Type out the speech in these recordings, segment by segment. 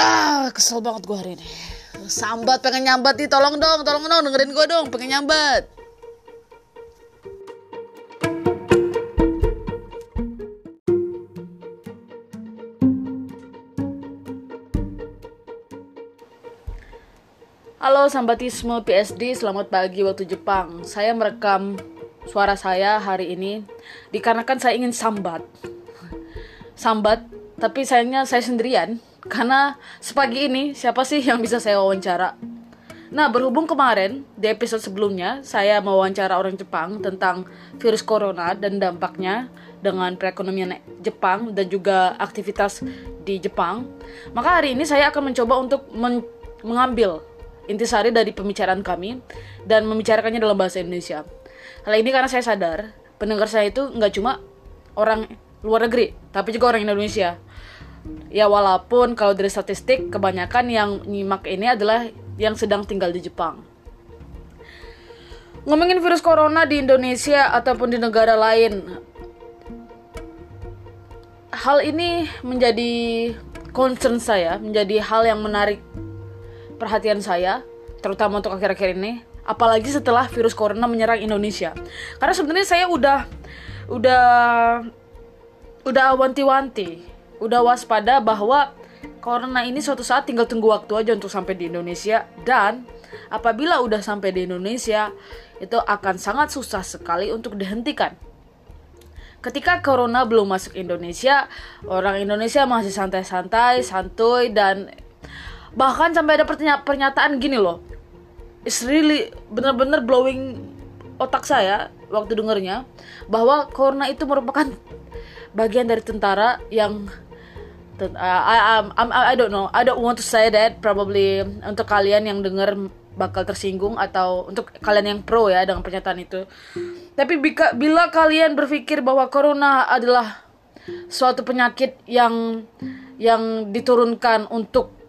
Ah, kesel banget gue hari ini. Sambat pengen nyambat nih, tolong dong, tolong dong, dengerin gue dong, pengen nyambat. Halo Sambatisme PSD, selamat pagi waktu Jepang. Saya merekam suara saya hari ini dikarenakan saya ingin sambat. Sambat, tapi sayangnya saya sendirian karena sepagi ini siapa sih yang bisa saya wawancara? Nah, berhubung kemarin di episode sebelumnya saya mewawancara orang Jepang tentang virus corona dan dampaknya dengan perekonomian Jepang dan juga aktivitas di Jepang, maka hari ini saya akan mencoba untuk men mengambil intisari dari pembicaraan kami dan membicarakannya dalam bahasa Indonesia. Hal ini karena saya sadar pendengar saya itu nggak cuma orang luar negeri, tapi juga orang Indonesia. Ya walaupun kalau dari statistik kebanyakan yang nyimak ini adalah yang sedang tinggal di Jepang. Ngomongin virus corona di Indonesia ataupun di negara lain, hal ini menjadi concern saya, menjadi hal yang menarik perhatian saya, terutama untuk akhir-akhir ini, apalagi setelah virus corona menyerang Indonesia. Karena sebenarnya saya udah udah udah wanti-wanti, udah waspada bahwa corona ini suatu saat tinggal tunggu waktu aja untuk sampai di Indonesia dan apabila udah sampai di Indonesia itu akan sangat susah sekali untuk dihentikan. Ketika corona belum masuk Indonesia, orang Indonesia masih santai-santai, santuy dan bahkan sampai ada pernyataan gini loh it's really bener-bener blowing otak saya waktu dengernya bahwa corona itu merupakan bagian dari tentara yang uh, I, I, I don't know I don't want to say that probably untuk kalian yang denger bakal tersinggung atau untuk kalian yang pro ya dengan pernyataan itu tapi bila, bila kalian berpikir bahwa corona adalah suatu penyakit yang yang diturunkan untuk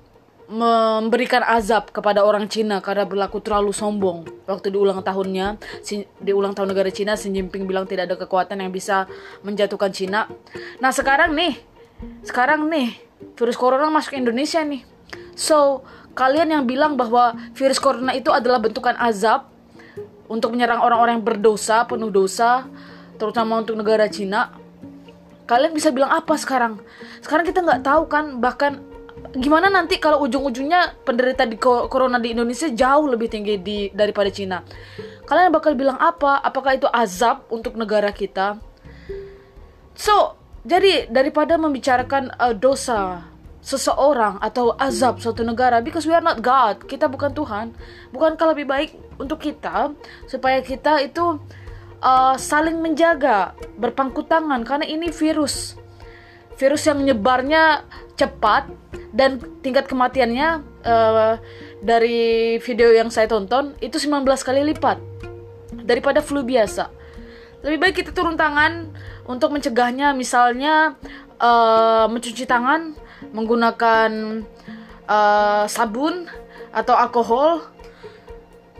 memberikan azab kepada orang Cina karena berlaku terlalu sombong. Waktu di ulang tahunnya, di ulang tahun negara Cina, Xi Jinping bilang tidak ada kekuatan yang bisa menjatuhkan Cina. Nah sekarang nih, sekarang nih, virus corona masuk Indonesia nih. So, kalian yang bilang bahwa virus corona itu adalah bentukan azab untuk menyerang orang-orang yang berdosa, penuh dosa, terutama untuk negara Cina, kalian bisa bilang apa sekarang? Sekarang kita nggak tahu kan, bahkan gimana nanti kalau ujung-ujungnya penderita di corona di Indonesia jauh lebih tinggi di daripada Cina kalian bakal bilang apa apakah itu azab untuk negara kita so jadi daripada membicarakan uh, dosa seseorang atau azab suatu negara because we are not God kita bukan Tuhan bukankah lebih baik untuk kita supaya kita itu uh, saling menjaga berpangku tangan karena ini virus virus yang menyebarnya cepat dan tingkat kematiannya uh, dari video yang saya tonton itu 19 kali lipat daripada flu biasa. Lebih baik kita turun tangan untuk mencegahnya misalnya uh, mencuci tangan menggunakan uh, sabun atau alkohol.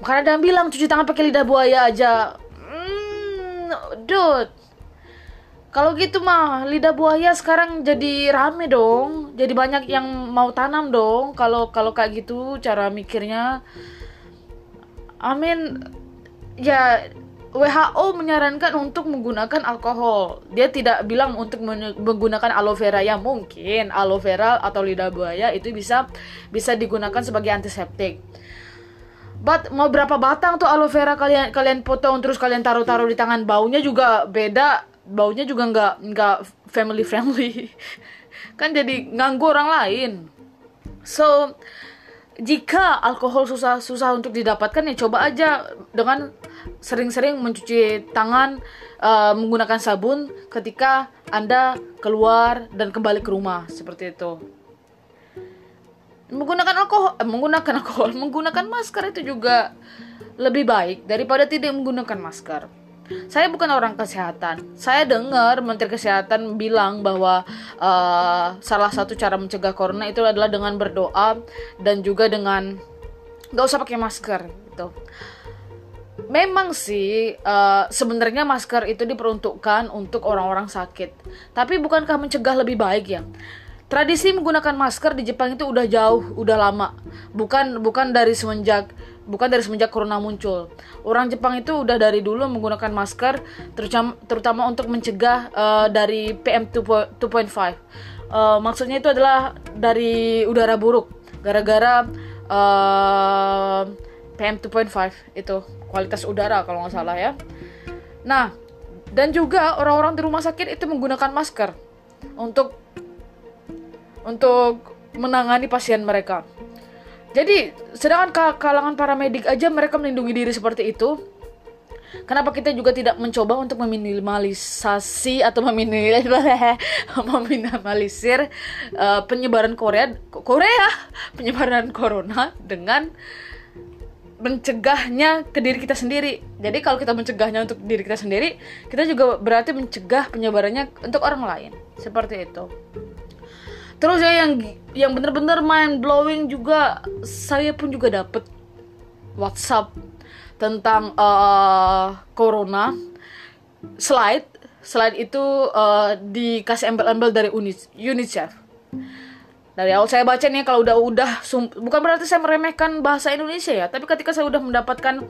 Karena ada yang bilang cuci tangan pakai lidah buaya aja. Hmm, dude, kalau gitu mah lidah buaya sekarang jadi rame dong. Jadi banyak yang mau tanam dong. Kalau kalau kayak gitu cara mikirnya. Amin. Ya WHO menyarankan untuk menggunakan alkohol. Dia tidak bilang untuk menggunakan aloe vera. Ya mungkin aloe vera atau lidah buaya itu bisa bisa digunakan sebagai antiseptik. But mau berapa batang tuh aloe vera? Kalian kalian potong terus kalian taruh-taruh di tangan. Baunya juga beda. Baunya juga nggak nggak family friendly. Kan jadi nganggu orang lain. So jika alkohol susah susah untuk didapatkan ya coba aja dengan sering-sering mencuci tangan uh, menggunakan sabun ketika anda keluar dan kembali ke rumah seperti itu menggunakan alkohol eh, menggunakan alkohol menggunakan masker itu juga lebih baik daripada tidak menggunakan masker saya bukan orang kesehatan. Saya dengar Menteri Kesehatan bilang bahwa uh, salah satu cara mencegah corona itu adalah dengan berdoa dan juga dengan nggak usah pakai masker gitu. Memang sih uh, sebenarnya masker itu diperuntukkan untuk orang-orang sakit. Tapi bukankah mencegah lebih baik ya? tradisi menggunakan masker di Jepang itu udah jauh, udah lama. Bukan bukan dari semenjak bukan dari semenjak corona muncul. Orang Jepang itu udah dari dulu menggunakan masker terutama terutama untuk mencegah uh, dari PM 2.5. Uh, maksudnya itu adalah dari udara buruk gara-gara uh, PM 2.5 itu kualitas udara kalau nggak salah ya. Nah, dan juga orang-orang di rumah sakit itu menggunakan masker untuk untuk menangani pasien mereka. Jadi, sedangkan kalangan para medik aja mereka melindungi diri seperti itu, Kenapa kita juga tidak mencoba untuk meminimalisasi atau meminimalisir uh, penyebaran Korea Korea penyebaran corona dengan mencegahnya ke diri kita sendiri. Jadi kalau kita mencegahnya untuk diri kita sendiri, kita juga berarti mencegah penyebarannya untuk orang lain. Seperti itu. Terus ya yang yang benar-benar mind blowing juga saya pun juga dapat WhatsApp tentang uh, corona slide slide itu uh, dikasih embel-embel dari UNICEF. Dari awal saya baca nih kalau udah udah bukan berarti saya meremehkan bahasa Indonesia ya, tapi ketika saya udah mendapatkan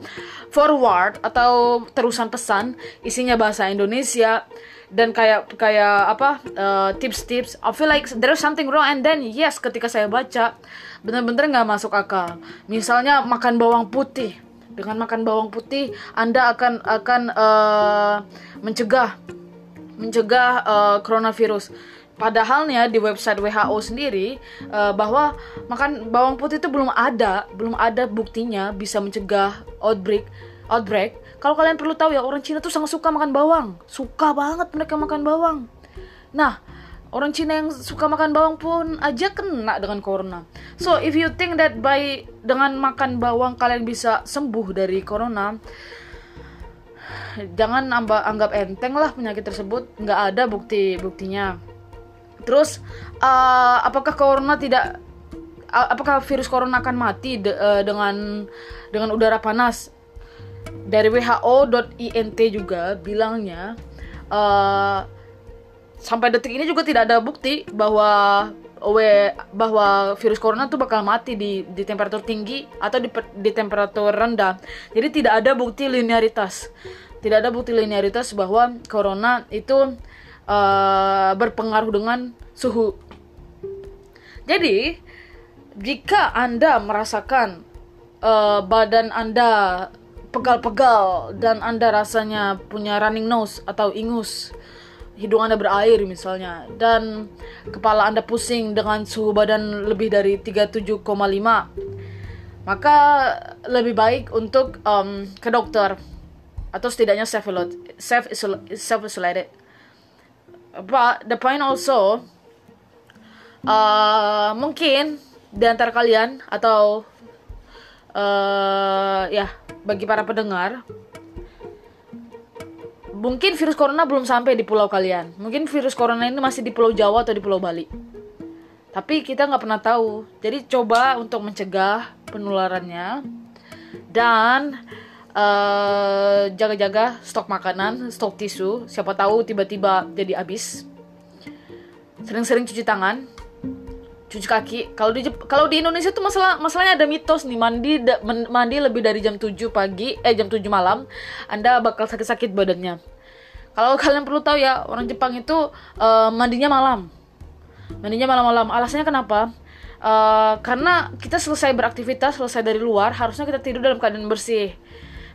forward atau terusan pesan isinya bahasa Indonesia, dan kayak kayak apa uh, tips-tips I feel like there's something wrong and then yes ketika saya baca benar-benar nggak masuk akal. Misalnya makan bawang putih. Dengan makan bawang putih Anda akan akan uh, mencegah mencegah uh, coronavirus Padahalnya di website WHO sendiri uh, bahwa makan bawang putih itu belum ada, belum ada buktinya bisa mencegah outbreak outbreak kalau kalian perlu tahu ya, orang Cina tuh sangat suka makan bawang. Suka banget mereka makan bawang. Nah, orang Cina yang suka makan bawang pun aja kena dengan corona. So, if you think that by dengan makan bawang kalian bisa sembuh dari corona, jangan anggap, enteng lah penyakit tersebut. Nggak ada bukti buktinya. Terus, uh, apakah corona tidak apakah virus corona akan mati de, uh, dengan dengan udara panas? dari WHO.int juga bilangnya uh, sampai detik ini juga tidak ada bukti bahwa bahwa virus corona tuh bakal mati di di temperatur tinggi atau di, di temperatur rendah. Jadi tidak ada bukti linearitas. Tidak ada bukti linearitas bahwa corona itu uh, berpengaruh dengan suhu. Jadi jika Anda merasakan uh, badan Anda pegal-pegal dan Anda rasanya punya running nose atau ingus, hidung Anda berair misalnya, dan kepala Anda pusing dengan suhu badan lebih dari 37,5, maka lebih baik untuk um, ke dokter atau setidaknya self self isolated. But the point also, uh, mungkin di antara kalian atau uh, ya bagi para pendengar, mungkin virus corona belum sampai di pulau kalian. Mungkin virus corona ini masih di Pulau Jawa atau di Pulau Bali. Tapi kita nggak pernah tahu. Jadi coba untuk mencegah penularannya dan eh, jaga-jaga stok makanan, stok tisu. Siapa tahu tiba-tiba jadi habis. Sering-sering cuci tangan cuci kaki. Kalau di kalau di Indonesia tuh masalah masalahnya ada mitos nih. Mandi da, mandi lebih dari jam 7 pagi eh jam 7 malam Anda bakal sakit-sakit badannya. Kalau kalian perlu tahu ya orang Jepang itu uh, mandinya malam. Mandinya malam-malam. Alasannya kenapa? Uh, karena kita selesai beraktivitas selesai dari luar harusnya kita tidur dalam keadaan bersih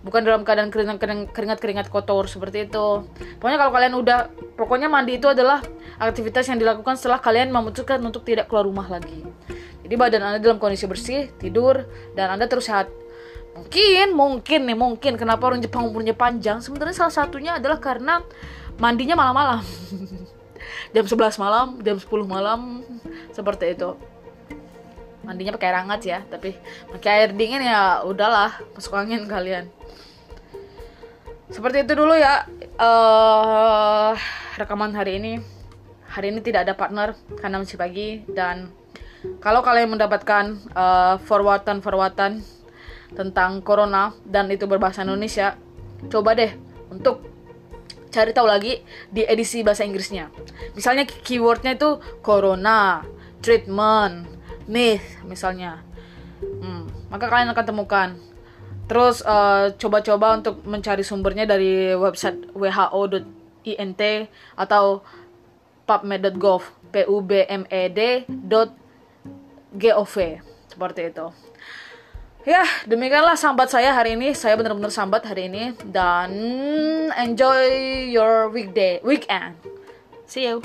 bukan dalam keadaan keringat keringat kotor seperti itu. Pokoknya kalau kalian udah pokoknya mandi itu adalah aktivitas yang dilakukan setelah kalian memutuskan untuk tidak keluar rumah lagi. Jadi badan anda dalam kondisi bersih tidur dan anda terus sehat. Mungkin mungkin nih mungkin. Kenapa orang Jepang umurnya panjang? Sebenarnya salah satunya adalah karena mandinya malam-malam. Jam 11 malam jam 10 malam seperti itu mandinya pakai air hangat ya tapi pakai air dingin ya udahlah masuk angin kalian. Seperti itu dulu ya uh, rekaman hari ini. Hari ini tidak ada partner karena masih pagi dan kalau kalian mendapatkan uh, forwardan-forwardan tentang corona dan itu berbahasa Indonesia coba deh untuk cari tahu lagi di edisi bahasa Inggrisnya. Misalnya keywordnya itu corona treatment, myth misalnya. Hmm, maka kalian akan temukan. Terus uh, coba-coba untuk mencari sumbernya dari website who.int atau pubmed.gov, p u b m e .gov seperti itu. Ya, demikianlah sambat saya hari ini. Saya benar-benar sambat hari ini dan enjoy your weekday, weekend. See you.